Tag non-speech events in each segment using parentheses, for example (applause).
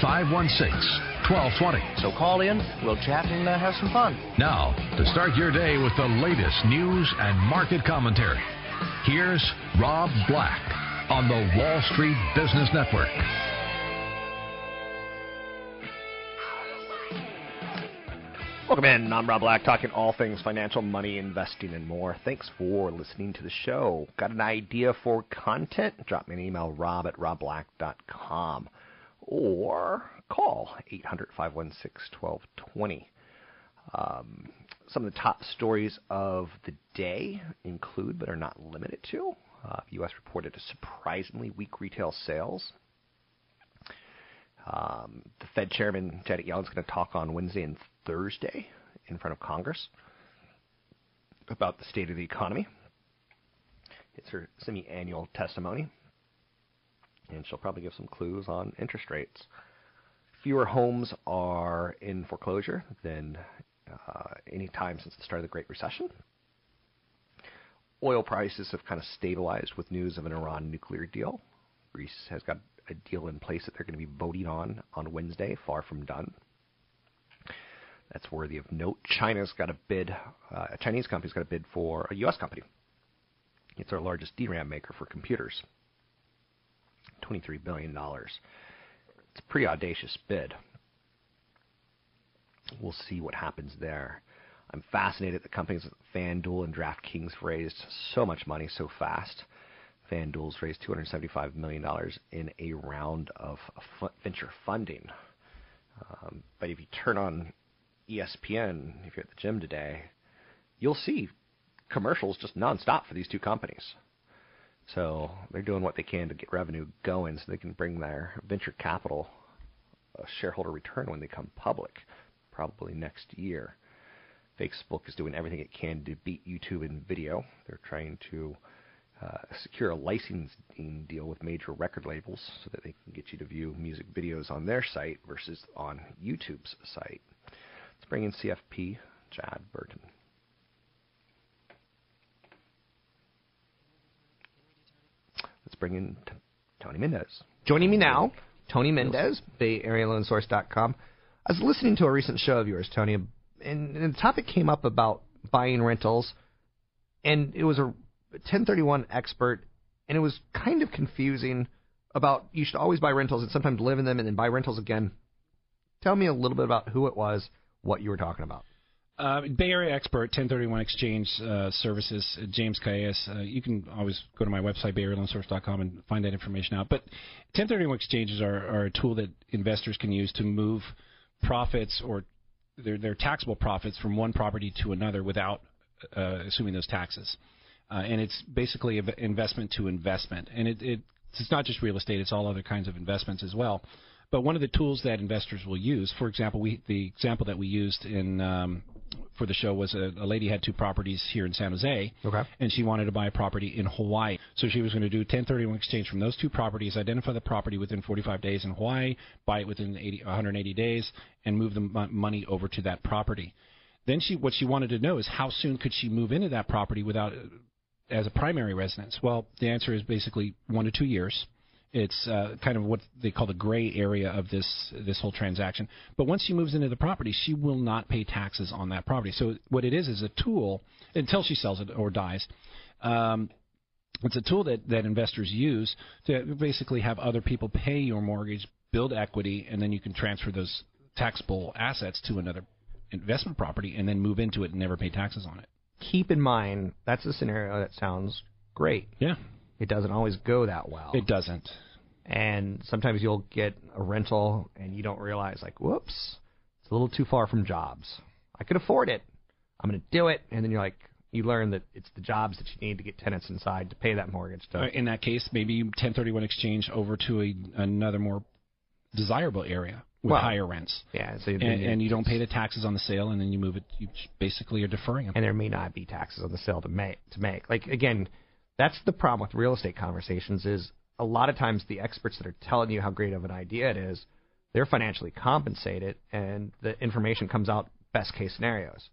516 1220. So call in, we'll chat and uh, have some fun. Now, to start your day with the latest news and market commentary, here's Rob Black on the Wall Street Business Network. Welcome in. I'm Rob Black, talking all things financial, money, investing, and more. Thanks for listening to the show. Got an idea for content? Drop me an email, rob at robblack.com, or call 800 516 1220. Um, some of the top stories of the day include, but are not limited to, uh, U.S. reported surprisingly weak retail sales. Um, the Fed chairman Janet Yellen is going to talk on Wednesday and Thursday in front of Congress about the state of the economy. It's her semi-annual testimony, and she'll probably give some clues on interest rates. Fewer homes are in foreclosure than uh, any time since the start of the Great Recession. Oil prices have kind of stabilized with news of an Iran nuclear deal. Greece has got a deal in place that they're going to be voting on on Wednesday, far from done. That's worthy of note. China's got a bid, uh, a Chinese company's got a bid for a U.S. company. It's our largest DRAM maker for computers. $23 billion. It's a pretty audacious bid. We'll see what happens there. I'm fascinated that companies like FanDuel and DraftKings raised so much money so fast. FanDuel's raised $275 million in a round of venture funding. Um, but if you turn on ESPN, if you're at the gym today, you'll see commercials just nonstop for these two companies. So they're doing what they can to get revenue going so they can bring their venture capital a shareholder return when they come public, probably next year. Facebook is doing everything it can to beat YouTube in video. They're trying to uh, secure a licensing deal with major record labels so that they can get you to view music videos on their site versus on YouTube's site. Let's bring in CFP Chad Burton. Let's bring in t- Tony Mendez. Joining me now, Tony Mendez, BayAreaLoanSource.com. I was listening to a recent show of yours, Tony, and, and the topic came up about buying rentals, and it was a 1031 expert, and it was kind of confusing about you should always buy rentals and sometimes live in them and then buy rentals again. Tell me a little bit about who it was, what you were talking about. Uh, Bay Area expert, 1031 Exchange uh, Services, uh, James Calles. Uh, you can always go to my website, bayarealoansource.com, and find that information out. But 1031 exchanges are, are a tool that investors can use to move profits or their, their taxable profits from one property to another without uh, assuming those taxes. And it's basically investment to investment. And it, it, it's not just real estate; it's all other kinds of investments as well. But one of the tools that investors will use, for example, we, the example that we used in um, for the show was a, a lady had two properties here in San Jose, okay. and she wanted to buy a property in Hawaii. So she was going to do 1031 exchange from those two properties, identify the property within 45 days in Hawaii, buy it within 80, 180 days, and move the money over to that property. Then she, what she wanted to know is how soon could she move into that property without, uh, as a primary residence? Well, the answer is basically one to two years It's uh, kind of what they call the gray area of this this whole transaction. But once she moves into the property, she will not pay taxes on that property. So what it is is a tool until she sells it or dies. Um, it's a tool that, that investors use to basically have other people pay your mortgage, build equity, and then you can transfer those taxable assets to another investment property and then move into it and never pay taxes on it. Keep in mind that's a scenario that sounds great. Yeah. It doesn't always go that well. It doesn't. And sometimes you'll get a rental and you don't realize, like, whoops, it's a little too far from jobs. I could afford it. I'm going to do it. And then you're like, you learn that it's the jobs that you need to get tenants inside to pay that mortgage. To, Uh, In that case, maybe 1031 exchange over to a, another more desirable area with Well, higher rents. yeah, so And, and you don't pay the taxes on the sale, and then you move it. You basically are deferring them. and there may not be taxes on the sale to make to make. Like again, that's the problem with real estate conversations is a lot of times the experts that are telling you how great of an idea it is, they're financially compensated and the information comes out best case scenarios.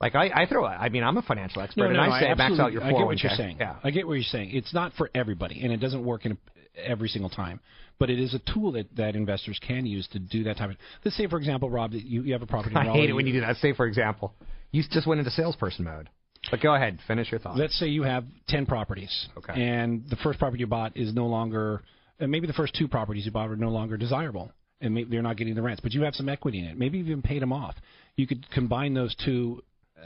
Like I, I throw I mean I'm a financial expert No, and no, I say max absolutely- out your I get what oh you're saying. Yeah. I get what you're saying. It's not for everybody, and it doesn't work in every single time. But it is a tool that, that investors can use to do that type of. Let's say, for example, Rob, that you, you have a property. in I hate it when you do that. Say for example, you just went into salesperson mode. But go ahead, finish your thought. Let's say you have 10 properties. Okay. And the first property you bought is no longer, and maybe the first two properties you bought are no longer desirable, and maybe they're not getting the rents, but you have some equity in it. Maybe you've even paid them off. You could combine those two.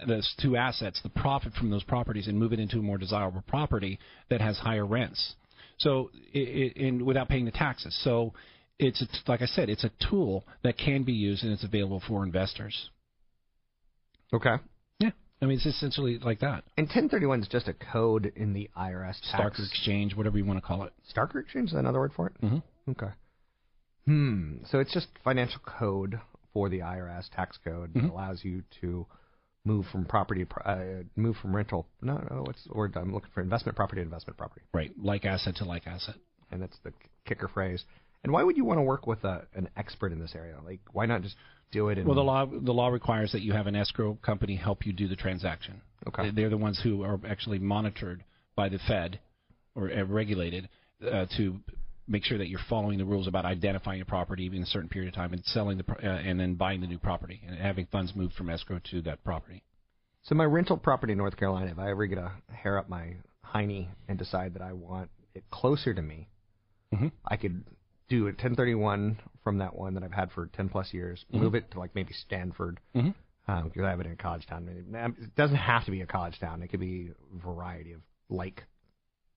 Those two assets, the profit from those properties, and move it into a more desirable property that has higher rents. So, it, it, and without paying the taxes. So, it's a, like I said, it's a tool that can be used and it's available for investors. okay. I mean it's essentially like that. And 1031 is just a code in the IRS tax. Starker exchange, whatever you want to call it. Starker exchange is another word for it? Mhm. Okay. Hmm. So it's just financial code for the IRS tax code that Mhm. allows you to move from property, uh, move from rental. No, no. What's the word? I'm looking for investment property investment property, Right, like asset to like asset. and that's the kicker phrase. And why would you want to work with a, an expert in this area? Like, why not just do it? In, Well, the law the law requires that you have an escrow company help you do the transaction. Okay. They- They're the ones who are actually monitored by the Fed or uh, regulated uh, to make sure that you're following the rules about identifying a property in a certain period of time and selling the pro- uh, and then buying the new property and having funds moved from escrow to that property. So my rental property in North Carolina, if I ever get a hair up my hiney and decide that I want it closer to me, Mhm. I could do a 1031 from that one that I've had for 10 plus years, move it to like maybe Stanford, Mhm. um, because I have it in a college town. It doesn't have to be a college town; it could be a variety of like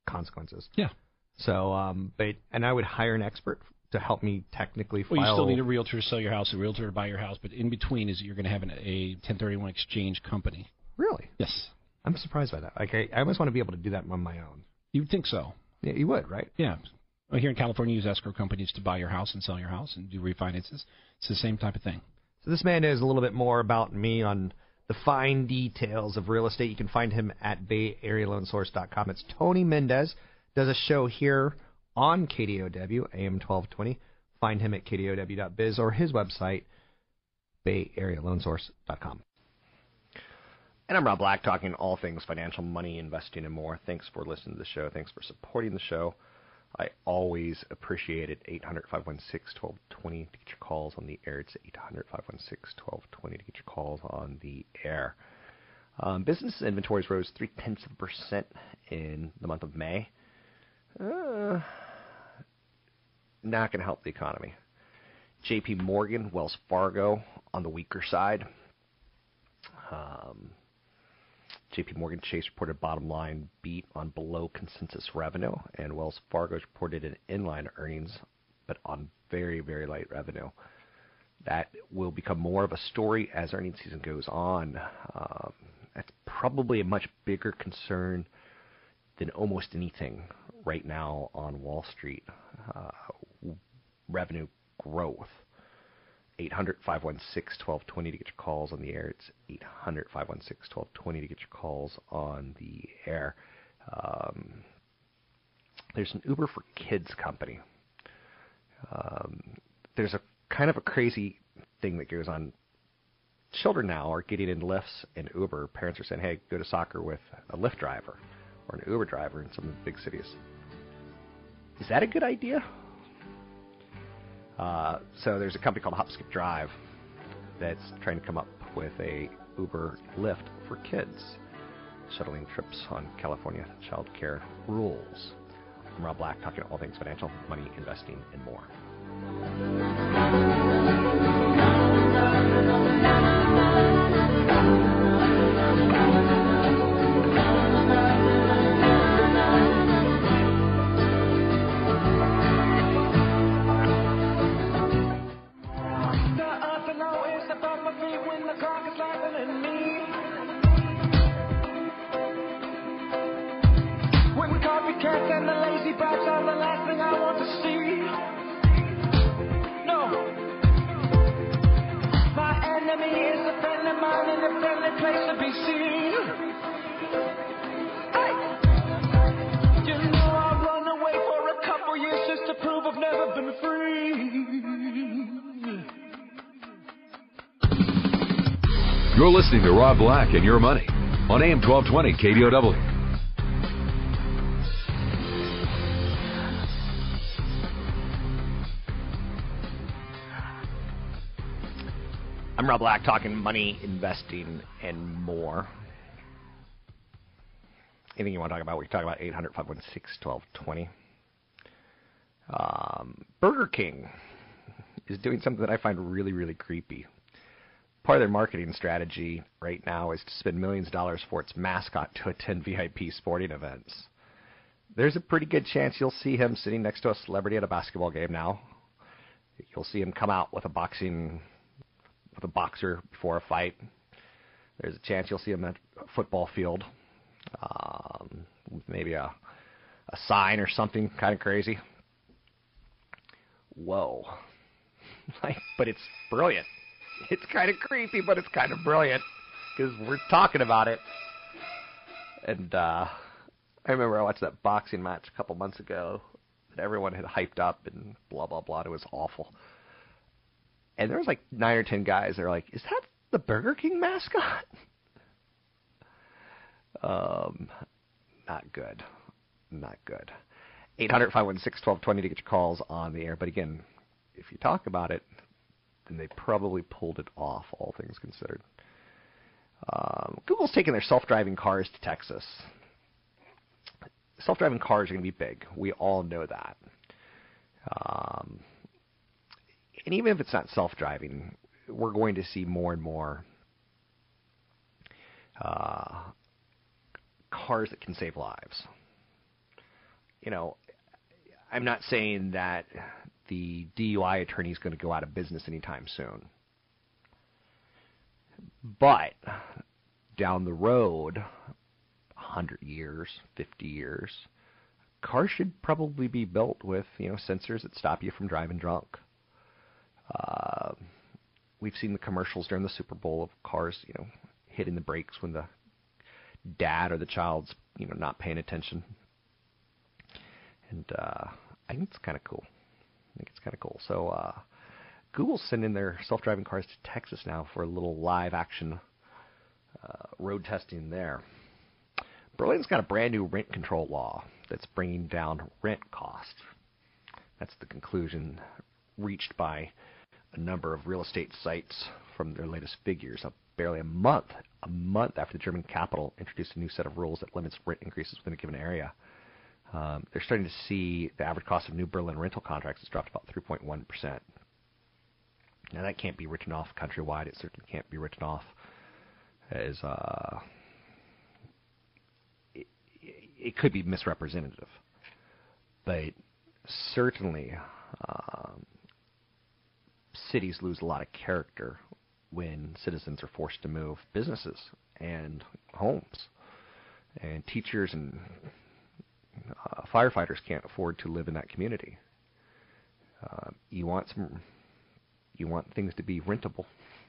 consequences. Yeah. So, um, but and I would hire an expert to help me technically file. Well, you still need a realtor to sell your house, a realtor to buy your house, but in between is you're going to have an, a 1031 exchange company. really. Yes, I'm surprised by that. Like I, I almost want to be able to do that on my own. you'd think so. Yeah, you would, right? Yeah. Well, here in California, you use escrow companies to buy your house and sell your house and do refinances. It's the same type of thing. So this man knows a little bit more about me on the fine details of real estate. You can find him at BayAreaLoanSource.com. It's Tony Mendez. Does a show here on KDOW, AM 1220. Find him at kdow.biz or his website, BayAreaLoanSource.com. And I'm Rob Black, talking all things financial, money, investing, and more. Thanks for listening to the show. Thanks for supporting the show. I always appreciate it. 800 516 1220 to get your calls on the air. It's 800 516 1220 to get your calls on the air. Um, business inventories rose three tenths of a percent in the month of May. Uh, not going to help the economy. J.P. Morgan, Wells Fargo on the weaker side. Um, JP Morgan Chase reported bottom line beat on below consensus revenue, and Wells Fargo reported an inline earnings, but on very, very light revenue. That will become more of a story as earnings season goes on. Um, that's probably a much bigger concern than almost anything right now on Wall Street. Uh, revenue growth. 800 516 1220 to get your calls on the air. It's 800 516 1220 to get your calls on the air. Um, there's an Uber for Kids company. Um, there's a kind of a crazy thing that goes on. Children now are getting in Lyfts and Uber. Parents are saying, hey, go to soccer with a Lyft driver or an Uber driver in some of the big cities. Is that a good idea? Uh, so there's a company called Hop Skip Drive that's trying to come up with a Uber Lyft for kids, shuttling trips on California child care rules. I'm Rob Black, talking all things financial, money, investing, and more. You're listening to Rob Black and Your Money on AM 1220 KDOW. I'm Rob Black, talking money, investing, and more. Anything you want to talk about, we can talk about 800 516 1220. Um, Burger King is doing something that I find really, really creepy part of their marketing strategy right now is to spend millions of dollars for its mascot to attend VIP sporting events. There's a pretty good chance you'll see him sitting next to a celebrity at a basketball game now. You'll see him come out with a boxing with a boxer before a fight. There's a chance you'll see him at a football field, um, maybe a a sign or something kind of crazy. Whoa! (laughs) but it's brilliant. (laughs) it's kind of creepy, but it's kind of brilliant because we're talking about it. And uh, I remember I watched that boxing match a couple months ago that everyone had hyped up and blah blah blah. It was awful. And there was like nine or ten guys that were like, "Is that the Burger King mascot?" (laughs) um, not good, not good. Eight hundred five one six twelve twenty to get your calls on the air. But again, if you talk about it, and they probably pulled it off, all things considered. Um, Google's taking their self-driving cars to Texas. Self-driving cars are going to be big. We all know that. Um, and even if it's not self-driving, we're going to see more and more uh, cars that can save lives. You know, I'm not saying that the DUI attorney is going to go out of business anytime soon. But down the road, 100 years, 50 years, cars should probably be built with you know sensors that stop you from driving drunk. Uh, we've seen the commercials during the Super Bowl of cars, you know, hitting the brakes when the dad or the child's you know not paying attention, and uh, I think it's kind of cool. I think it's kind of cool. So uh, Google's sending their self-driving cars to Texas now for a little live action uh, road testing there. Berlin's got a brand new rent control law that's bringing down rent costs. That's the conclusion reached by a number of real estate sites from their latest figures. Barely a month, a month after the German capital introduced a new set of rules that limits rent increases within a given area. Um, they're starting to see the average cost of new Berlin rental contracts has dropped about 3.1%. Now, that can't be written off countrywide. It certainly can't be written off as. Uh, it, it could be misrepresentative. But certainly, um, cities lose a lot of character when citizens are forced to move businesses and homes. And teachers and uh, firefighters can't afford to live in that community. Uh, you want some, you want things to be rentable.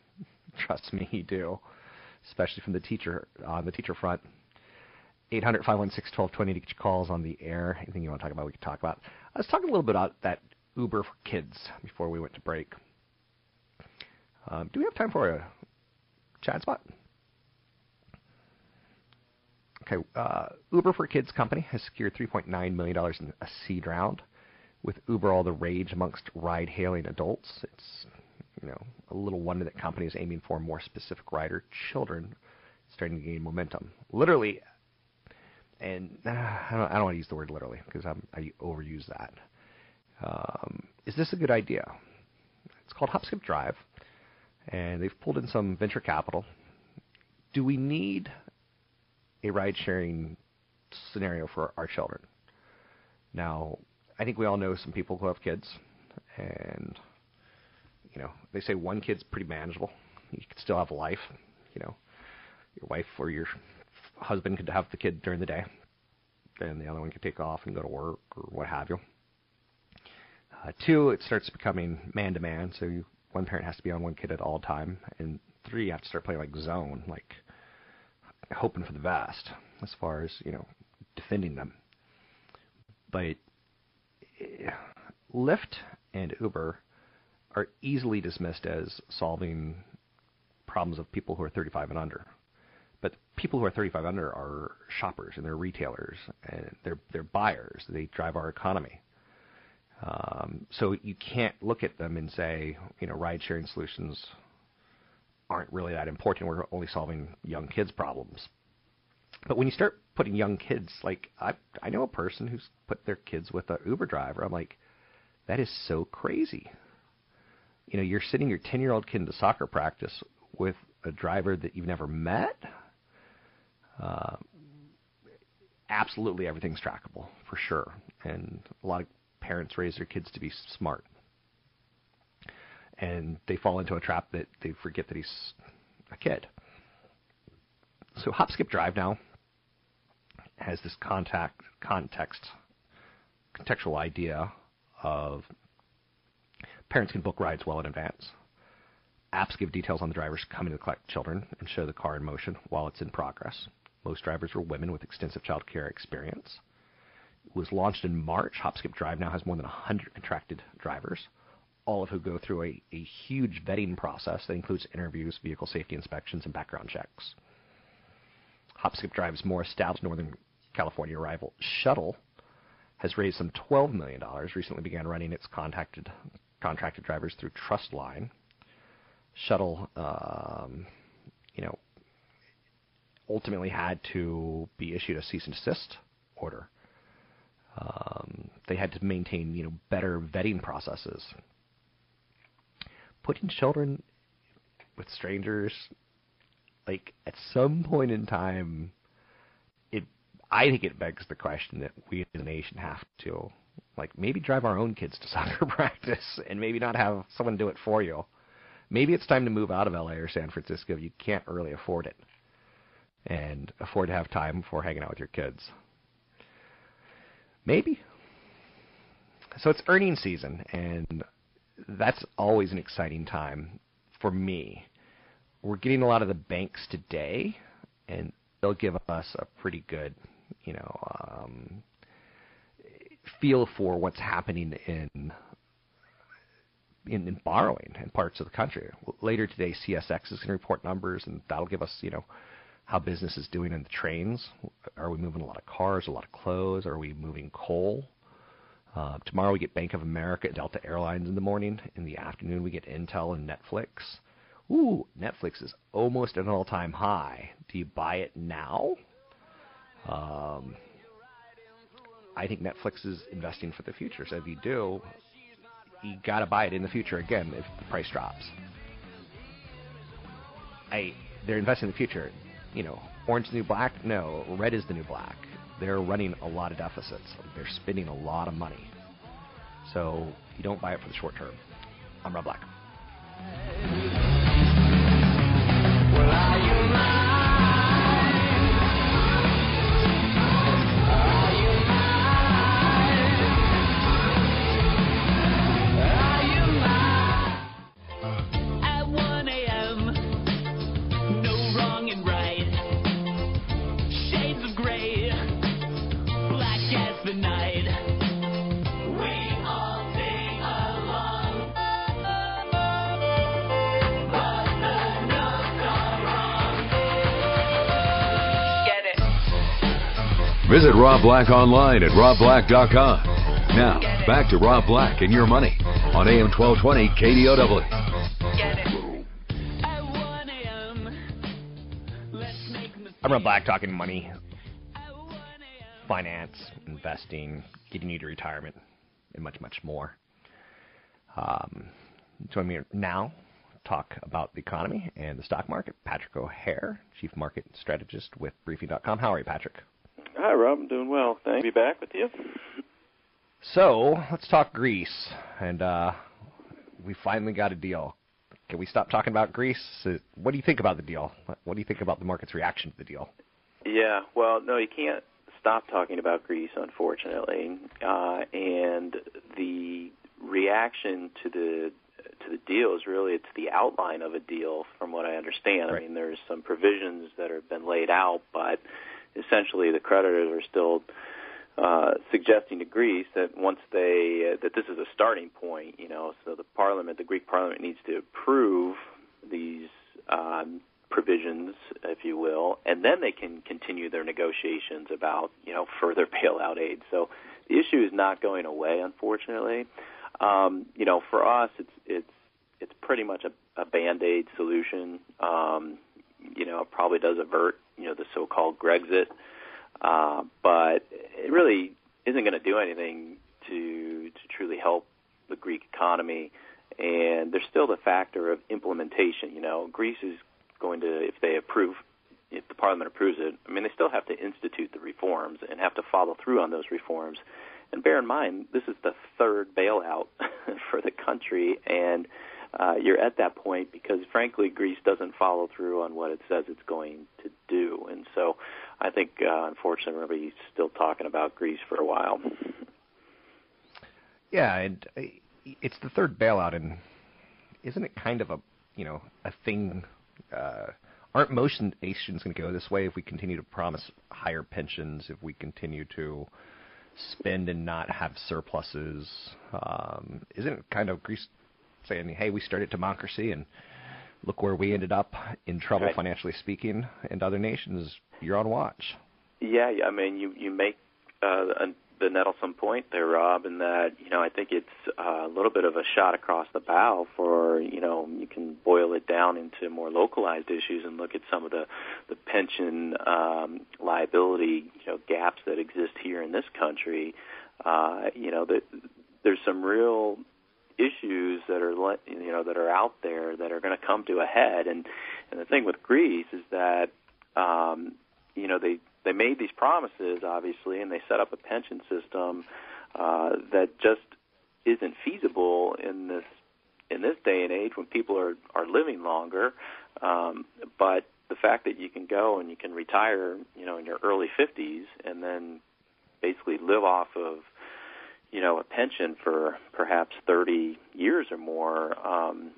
(laughs) Trust me, you do, especially from the teacher on the teacher front. 800-516-1220 to get your calls on the air. Anything you want to talk about, we can talk about. I was talking a little bit about that Uber for kids before we went to break. Um, do we have time for a chat spot? Okay, uh, Uber for Kids company has secured $3.9 million in a seed round. with Uber all the rage amongst ride-hailing adults, it's you know a little wonder that companies aiming for more specific rider children starting to gain momentum. Literally, and uh, I, don't, I don't want to use the word literally because I'm, I overuse that. Um, is this a good idea? It's called Hop Skip Drive, and they've pulled in some venture capital. Do we need a ride-sharing scenario for our children? Now, I think we all know some people who have kids, and you know they say one kid's pretty manageable. You can still have a life. You know, your wife or your husband could have the kid during the day, and the other one could take off and go to work or what have you. Uh, two, it starts becoming man to man, so you, one parent has to be on one kid at all time, and three, you have to start playing like zone, like hoping for the best as far as you know defending them. But eh, Lyft and Uber are easily dismissed as solving problems of people who are 35 and under. But people who are 35 and under are shoppers and they're retailers and they're they're buyers. They drive our economy. Um, so you can't look at them and say, you know, ride sharing solutions aren't really that important. We're only solving young kids' problems. But when you start putting young kids, like I, I know a person who's put their kids with an Uber driver. I'm like, that is so crazy. You know, you're sitting your 10 year old kid into soccer practice with a driver that you've never met. Uh, absolutely everything's trackable for sure, and a lot of parents raise their kids to be smart, and they fall into a trap that they forget that he's a kid. So Hop Skip Drive now has this contact context contextual idea of parents can book rides well in advance. Apps give details on the drivers coming to collect children and show the car in motion while it's in progress. Most drivers were women with extensive child care experience. It was launched in March. HopSkip Drive now has more than 100 contracted drivers, all of who go through a, a huge vetting process that includes interviews, vehicle safety inspections, and background checks. HopSkip Drive's more established Northern California rival, Shuddle, has raised some $12 million, recently began running its contacted, contracted drivers through Trustline. Shuddle, um, you know, ultimately had to be issued a cease and desist order. Um, they had to maintain, you know, better vetting processes. Putting children with strangers like at some point in time, it I think it begs the question that we as a nation have to like maybe drive our own kids to (laughs) soccer practice and maybe not have someone do it for you. Maybe it's time to move out of LA or San Francisco if you can't really afford it and afford to have time for hanging out with your kids. Maybe. So it's earning season, and that's always an exciting time for me we're getting a lot of the banks today, and they'll give us a pretty good, you know, um, feel for what's happening in, in in borrowing in parts of the country. Later today, CSX is going to report numbers, and that'll give us, you know, how business is doing in the trains. Are we moving a lot of cars, a lot of clothes? Are we moving coal? Uh, tomorrow we get Bank of America, Delta Airlines in the morning. In the afternoon we get Intel and Netflix ooh, Netflix is almost at an all-time high. Do you buy it now? Um, I think Netflix is investing for the future. So if you do, you got to buy it in the future again if the price drops. I, they're investing in the future. You know, orange is the new black? No, red is the new black. They're running a lot of deficits. They're spending a lot of money. So you don't buy it for the short term. I'm Rob Black. Black online at robblack.com. Now, Back to Rob Black and your money on AM 1220 KDOW. I'm Rob Black talking money, finance, investing, getting you to retirement, and much, much more. Um, join me now talk about the economy and the stock market. Patrick O'Hare, Chief Market Strategist with Briefing.com. How are you, Patrick? Hi, Rob. I'm doing well. Thanks. Be back with you. So let's talk Greece, and uh, we finally got a deal. Can we stop talking about Greece? Uh, what do you think about the deal? What do you think about the market's reaction to the deal? Yeah, well, no, you can't stop talking about Greece, unfortunately. Uh, and the reaction to the to the deal is really it's the outline of a deal, from what I understand. Right. I mean, there's some provisions that have been laid out, but essentially the creditors are still uh, suggesting to Greece that once they uh, that this is a starting point, you know, so the parliament, the Greek parliament, needs to approve these um, provisions, if you will, and then they can continue their negotiations about you know further (laughs) bailout aid. So the issue is not going away, unfortunately. Um, you know, for us, it's it's it's pretty much a, a band aid solution. Um, you know, it probably does avert you know the so-called Grexit. Uh, but it really isn't going to do anything to to truly help the Greek economy. And there's still the factor of implementation. You know, Greece is going to, if they approve, if the parliament approves it, I mean, they still have to institute the reforms and have to follow through on those reforms. And bear in mind, this is the third bailout (laughs) for the country, and uh, you're at that point because, frankly, Greece doesn't follow through on what it says it's going to do. And so I think, uh, unfortunately, everybody's still talking about Greece for a while. Yeah, and uh, it's the third bailout, and isn't it kind of a you know a thing? Uh, aren't most nations going to go this way if we continue to promise higher pensions? If we continue to spend and not have surpluses? Um, isn't it kind of Greece saying, "Hey, we started democracy and look where we ended up in trouble right. financially speaking, and other nations, you're on watch. Yeah, I mean, you you make uh, the nettlesome point there, Rob, in that you know I think it's uh, a little bit of a shot across the bow for you know you can boil it down into more localized issues and look at some of the the pension um, liability you know gaps that exist here in this country. Uh, you know that there's some real issues that are you know that are out there that are going to come to a head. And and the thing with Greece is that um you know they they made these promises obviously and they set up a pension system uh that just isn't feasible in this in this day and age when people are are living longer. Um but the fact that you can go and you can retire you know in your early 50s and then basically live off of you know, a pension for perhaps 30 years or more um,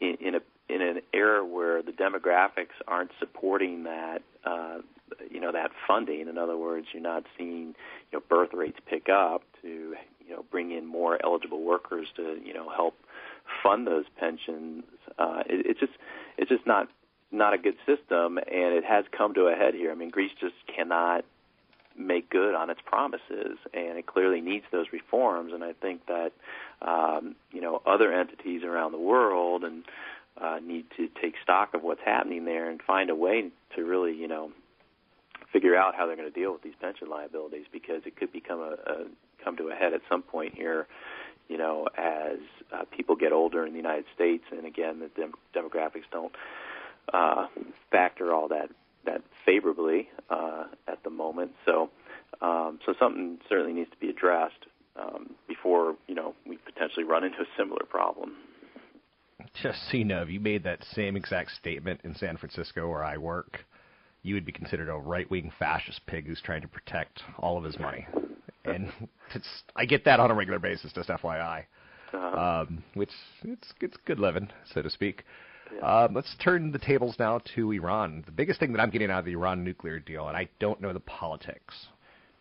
in, in a in an era where the demographics aren't supporting that, uh, you know, that funding. In other words, you're not seeing, you know, birth rates pick up to, you know, bring in more eligible workers to, you know, help fund those pensions. Uh, it, it's just, it's just not not a good system, and it has come to a head here. I mean, Greece just cannot make good on its promises, and it clearly needs those reforms. And I think that um, you know other entities around the world and uh, need to take stock of what's happening there and find a way to really you know figure out how they're going to deal with these pension liabilities because it could become a, a come to a head at some point here. You know, as uh, people get older in the United States, and again, the dem- demographics don't uh, factor all that that favorably uh, at the moment. So, um, so something certainly needs to be addressed um, before you know we potentially run into a similar problem. Just so you know, if you made that same exact statement in San Francisco where I work, you would be considered a right-wing fascist pig who's trying to protect all of his money. And it's I get that on a regular basis, just FYI. Uh-huh. Um, which it's it's good living, so to speak. Uh, let's turn the tables now to Iran. The biggest thing that I'm getting out of the Iran nuclear deal, and I don't know the politics,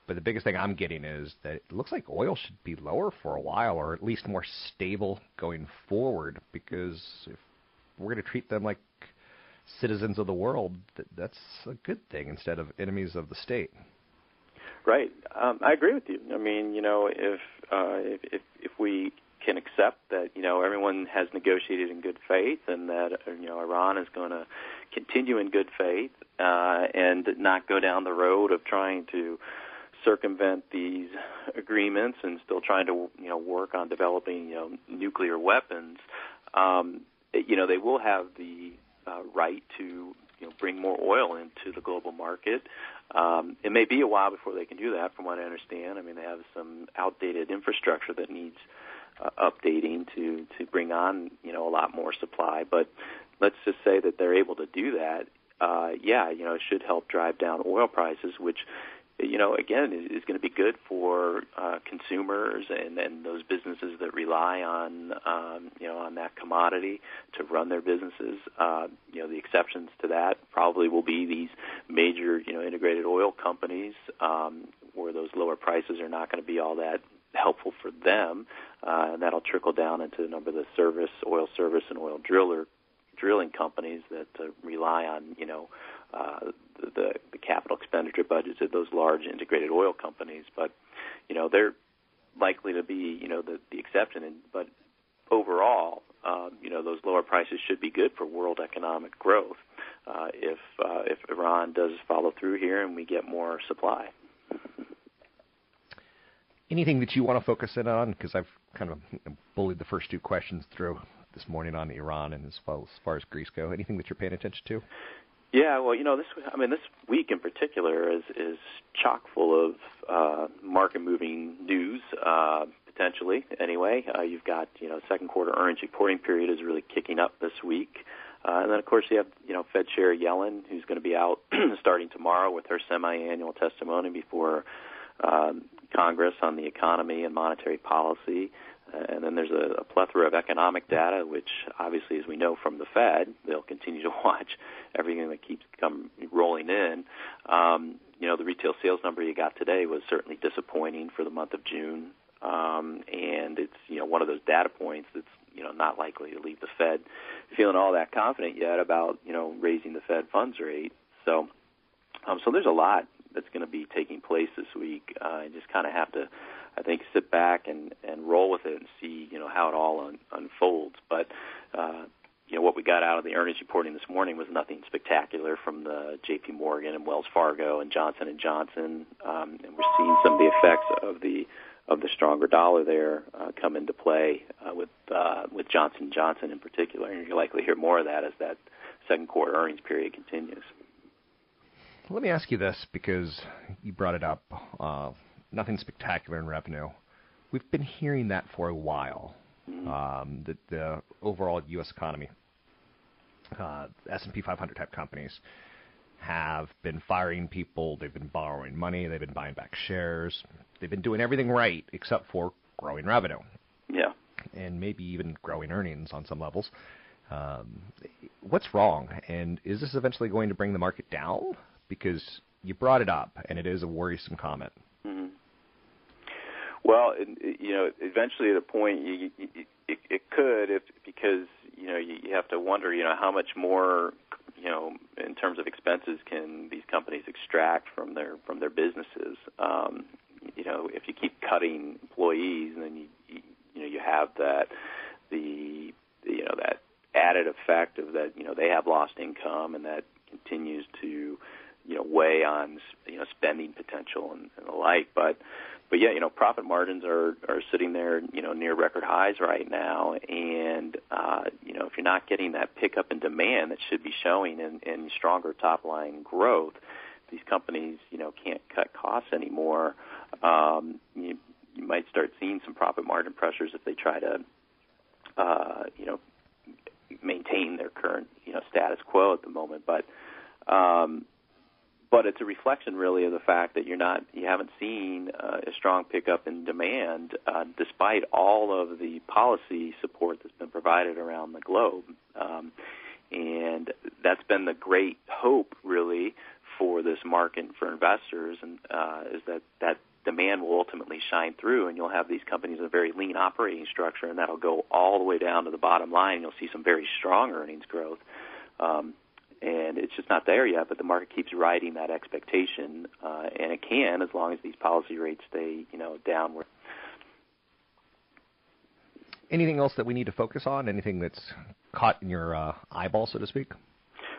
but the biggest thing I'm getting is that it looks like oil should be lower for a while, or at least more stable going forward. Because if we're going to treat them like citizens of the world, that's a good thing instead of enemies of the state. Right. Um, I agree with you. I mean, you know, if uh, if, if if we can accept that you know everyone has negotiated in good faith and that you know Iran is going to continue in good faith uh, and not go down the road of trying to circumvent these agreements and still trying to you know work on developing you know nuclear weapons um, you know they will have the uh, right to you know, bring more oil into the global market. Um, it may be a while before they can do that, from what I understand. I mean, they have some outdated infrastructure that needs uh, updating to to bring on you know a lot more supply. But let's just say that they're able to do that. Uh, yeah, you know, it should help drive down oil prices, which you know, again, is is going to be good for uh, consumers and, and those businesses that rely on, um, you know, on that commodity to run their businesses. Uh, you know, the exceptions to that probably will be these major, you know, integrated oil companies, um, where those lower prices are not going to be all that helpful for them, uh, and that'll trickle down into a number of the service, oil service, and oil driller drilling companies that uh, rely on, you know, uh, the, the capital expenditure budgets of those large integrated oil companies. But you know they're likely to be you know the, the exception. And, but overall, um, you know those lower prices should be good for world economic growth uh, if uh, if Iran does follow through here and we get more supply. Anything that you want to focus in on? Because I've kind of bullied the first two questions through this morning on Iran and as far as, far as Greece go. Anything that you're paying attention to? Yeah, well, you know, this I mean, this week in particular is is chock full of uh, market moving news. Uh, potentially, anyway, uh, you've got you know second quarter earnings reporting period is really kicking up this week. Uh, and then, of course, you have you know Fed Chair Yellen, who's going to be out (clears throat) starting tomorrow with her semi-annual testimony before um, Congress on the economy and monetary policy. And then there's a, a plethora of economic data, which obviously, as we know from the Fed, they'll continue to (laughs) watch everything that keeps come rolling in. Um, you know, the retail sales number you got today was certainly disappointing for the month of June, um, and it's you know one of those data points that's you know not likely to leave the Fed feeling all that confident yet about you know raising the Fed funds rate. So, um, so there's a lot that's going to be taking place this week. Uh, I just kind of have to I think sit back and and roll with it and see you know how it all un, unfolds. But uh, you know what we got out of the earnings reporting this morning was nothing spectacular from the J.P. Morgan and Wells Fargo and Johnson and Johnson, um, and we're seeing some of the effects of the of the stronger dollar there uh, come into play uh, with uh, with Johnson Johnson in particular, and you're likely to hear more of that as that second quarter earnings period continues. Let me ask you this because you brought it up. Uh, nothing spectacular in revenue. We've been hearing that for a while. Um, the, the overall U.S. economy, uh, S&P 500 type companies, have been firing people. They've been borrowing money. They've been buying back shares. They've been doing everything right except for growing revenue. Yeah. And maybe even growing earnings on some levels. Um, what's wrong? And is this eventually going to bring the market down? Because you brought it up, and it is a worrisome comment. Well, it, you know, eventually at a point, you, you, it, it could, if because you know you, you have to wonder, you know, how much more, you know, in terms of expenses can these companies extract from their from their businesses. Um, you know, if you keep cutting employees, then you, you you know you have that the you know that added effect of that you know they have lost income and that continues to you know weigh on you know spending potential and, and the like, but but yeah, you know, profit margins are are sitting there, you know, near record highs right now, and uh, you know, if you're not getting that pickup in demand that should be showing in, in stronger top line growth, these companies, you know, can't cut costs anymore. Um, you, you might start seeing some profit margin pressures if they try to, uh, you know, maintain their current, you know, status quo at the moment. But um, but it's a reflection really of the fact that you're not you haven't seen uh, a strong pickup in demand uh, despite all of the policy support that's been provided around the globe. Um, and that's been the great hope really for this market for investors and uh, is that that demand will ultimately shine through and you'll have these companies in a very lean operating structure and that'll go all the way down to the bottom line and you'll see some very strong earnings growth. Um, and it's just not there yet. But the market keeps riding that expectation, uh, and it can as long as these policy rates stay, you know, downward. Anything else that we need to focus on? Anything that's caught in your uh, eyeball, so to speak?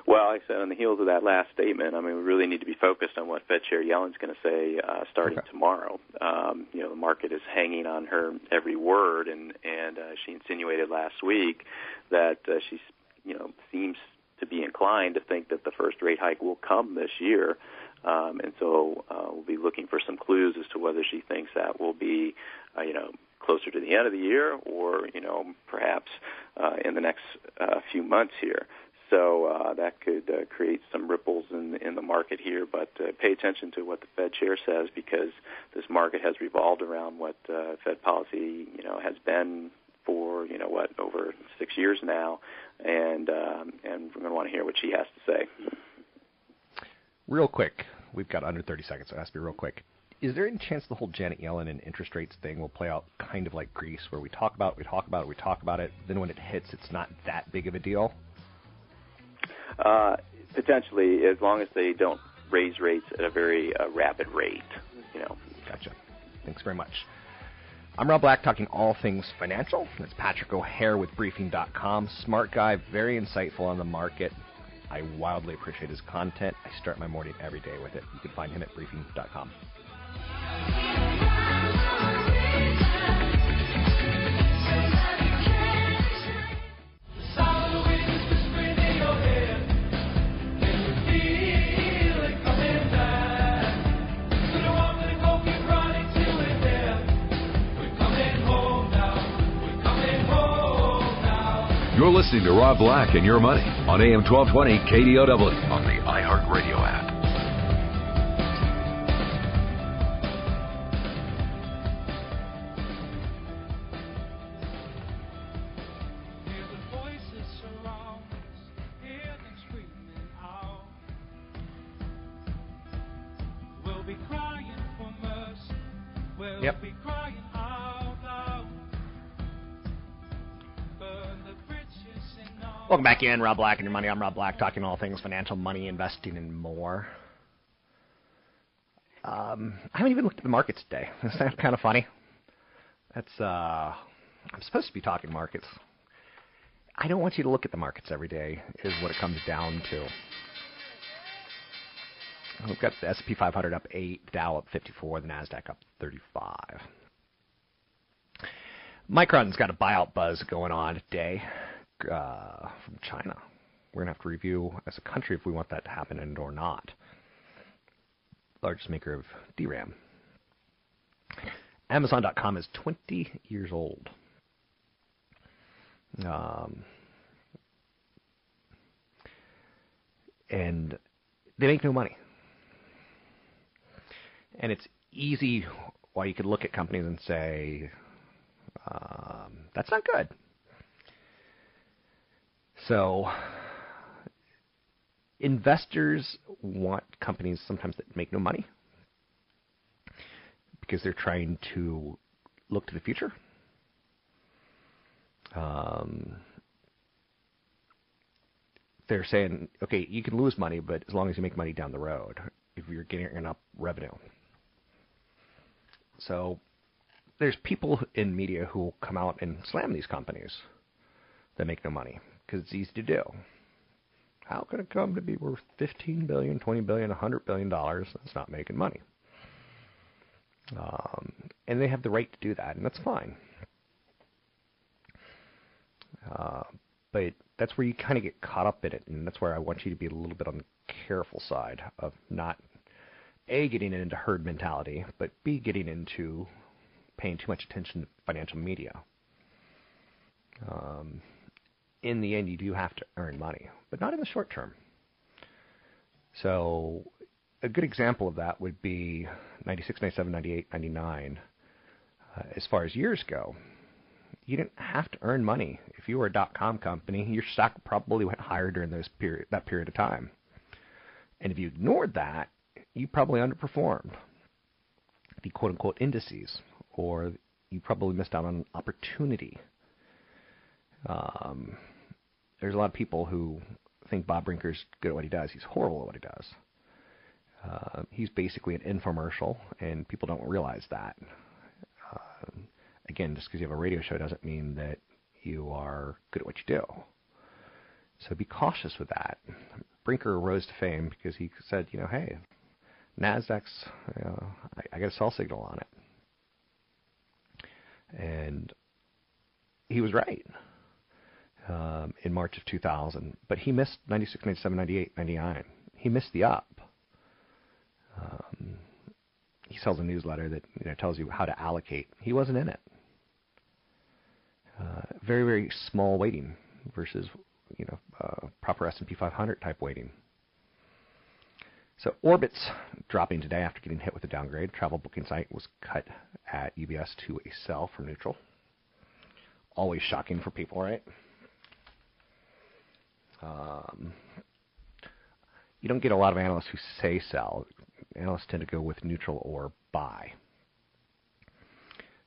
Well, I said, on the heels of that last statement, I mean, we really need to be focused on what Fed Chair Yellen's going to say uh, starting okay. tomorrow. Um, you know, the market is hanging on her every word, and and uh, she insinuated last week that uh, she's, you know, seems to be inclined to think that the first rate hike will come this year. Um, and so uh, we'll be looking for some clues as to whether she thinks that will be, uh, you know, closer to the end of the year or, you know, perhaps uh, in the next uh, few months here. So uh, that could uh, create some ripples in in the market here. But uh, pay attention to what the Fed chair says because this market has revolved around what uh, Fed policy you know has been for you know what over six years now, and um, and we're going to want to hear what she has to say. Real quick, we've got under 30 seconds, so it has to be real quick. Is there any chance the whole Janet Yellen and interest rates thing will play out kind of like Greece, where we talk about it, we talk about it, we talk about it, then when it hits, it's not that big of a deal? Uh, potentially, as long as they don't raise rates at a very uh, rapid rate. You know. Gotcha. Thanks very much. I'm Rob Black, talking all things financial. That's Patrick O'Hare with Briefing.com. Smart guy, very insightful on the market. I wildly appreciate his content. I start my morning every day with it. You can find him at Briefing.com. listening to Rob Black and Your Money on AM 1220 KDOW on the iHeartRadio app. Back in, Rob Black and your money. I'm Rob Black, talking all things financial, money, investing, and more. Um, I haven't even looked at the markets today. (laughs) Is that kind of funny? That's uh, I'm supposed to be talking markets. I don't want you to look at the markets every day. Is what it comes down to. We've got the S&P 500 up eight, Dow up 54, the Nasdaq up 35. Micron's got a buyout buzz going on today uh, from China. We're going to have to review as a country if we want that to happen and or not. Largest maker of DRAM. Amazon.com is 20 years old. Um, and they make no money. And it's easy why you could look at companies and say, um, that's not good. So investors want companies sometimes that make no money because they're trying to look to the future. Um, they're saying, okay, you can lose money, but as long as you make money down the road, if you're getting enough revenue. So there's people in media who will come out and slam these companies that make no money because it's easy to do. How can it come to be worth 15 billion, 20 billion, 100 billion dollars? That's not making money. Um, and they have the right to do that, and that's fine. Uh, but that's where you kind of get caught up in it, and that's where I want you to be a little bit on the careful side of not a getting into herd mentality, but b getting into paying too much attention to financial media. Um, in the end, you do have to earn money, but not in the short term. So, a good example of that would be 96, 97, 98, 99. Uh, as far as years go, you didn't have to earn money. If you were a dot com company, your stock probably went higher during those period, that period of time. And if you ignored that, you probably underperformed the quote unquote indices, or you probably missed out on an opportunity. Um, there's a lot of people who think Bob Brinker's good at what he does. He's horrible at what he does. Uh, he's basically an infomercial, and people don't realize that. Uh, again, just because you have a radio show doesn't mean that you are good at what you do. So be cautious with that. Brinker rose to fame because he said, you know, hey, Nasdaq's, know, I, I got a sell signal on it, and he was right um, in March of 2000. But he missed 96, 97, 98, 99. He missed the up. Um, he sells a newsletter that you know, tells you how to allocate. He wasn't in it. Uh, very very small weighting versus you know uh, proper S&P 500 type weighting. So Orbitz dropping today after getting hit with a downgrade. Travel booking site was cut at UBS to a sell from neutral. Always shocking for people, right? Um, you don't get a lot of analysts who say sell. Analysts tend to go with neutral or buy.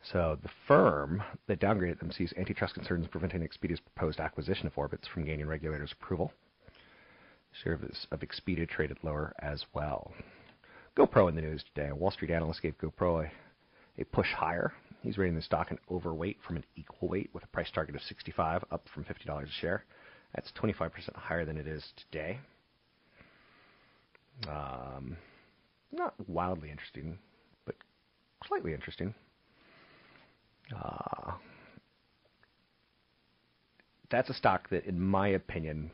So the firm that downgraded them sees antitrust concerns preventing Expedia's proposed acquisition of Orbitz from gaining regulators' approval. Shares of Expedia traded lower as well. GoPro in the news today. A Wall Street analyst gave GoPro a, a push higher. He's rating the stock an overweight from an equal weight with a price target of 65, up from $50 a share. That's 25% higher than it is today. Um, not wildly interesting, but slightly interesting. Uh, that's a stock that, in my opinion,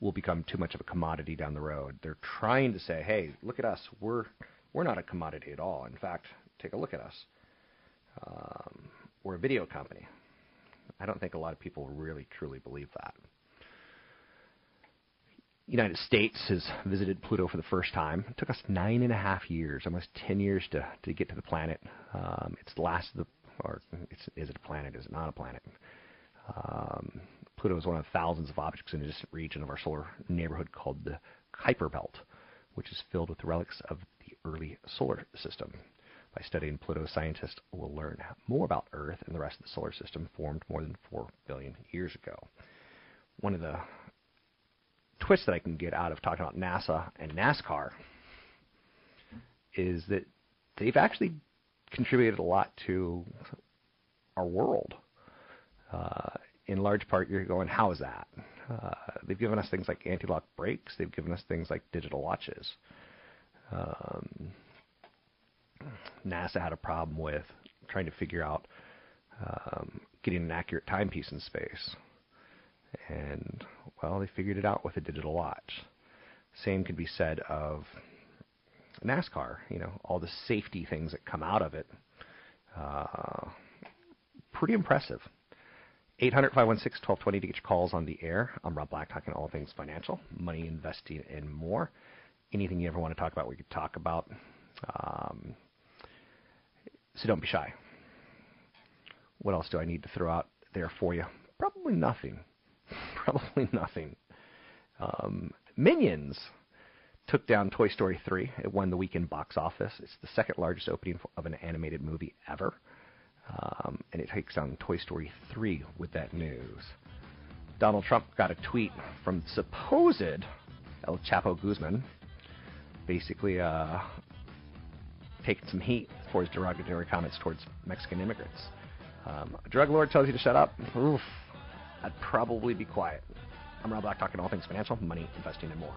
will become too much of a commodity down the road. They're trying to say, "Hey, look at us. We're we're not a commodity at all. In fact, take a look at us. Um, we're a video company." I don't think a lot of people really truly believe that. United States has visited Pluto for the first time. It took us nine and a half years, almost ten years to to get to the planet. Um, it's the last of the, or is it a planet? Is it not a planet? Um, Pluto is one of thousands of objects in a distant region of our solar neighborhood called the Kuiper Belt, which is filled with relics of the early solar system. By studying Pluto, scientists will learn more about Earth and the rest of the solar system formed more than 4 billion years ago. One of the twist that I can get out of talking about NASA and NASCAR is that they've actually contributed a lot to our world. Uh, in large part, you're going, how is that? Uh, they've given us things like anti-lock brakes. They've given us things like digital watches. Um, NASA had a problem with trying to figure out um, getting an accurate timepiece in space. And, well, they figured it out with a digital watch. Same could be said of NASCAR. You know, all the safety things that come out of it. Uh, pretty impressive. 800 516 1220 to get your calls on the air. I'm Rob Black, talking all things financial, money, investing, and more. Anything you ever want to talk about, we could talk about. Um, so don't be shy. What else do I need to throw out there for you? Probably nothing. Probably (laughs) nothing. Um, Minions took down Toy Story 3. It won the weekend box office. It's the second largest opening of an animated movie ever. Um, and it takes down Toy Story 3 with that news. Donald Trump got a tweet from supposed El Chapo Guzman, basically uh, taking some heat for his derogatory comments towards Mexican immigrants. Um, drug lord tells you to shut up. Oof, I'd probably be quiet. I'm Rob Black, talking all things financial, money, investing, and more.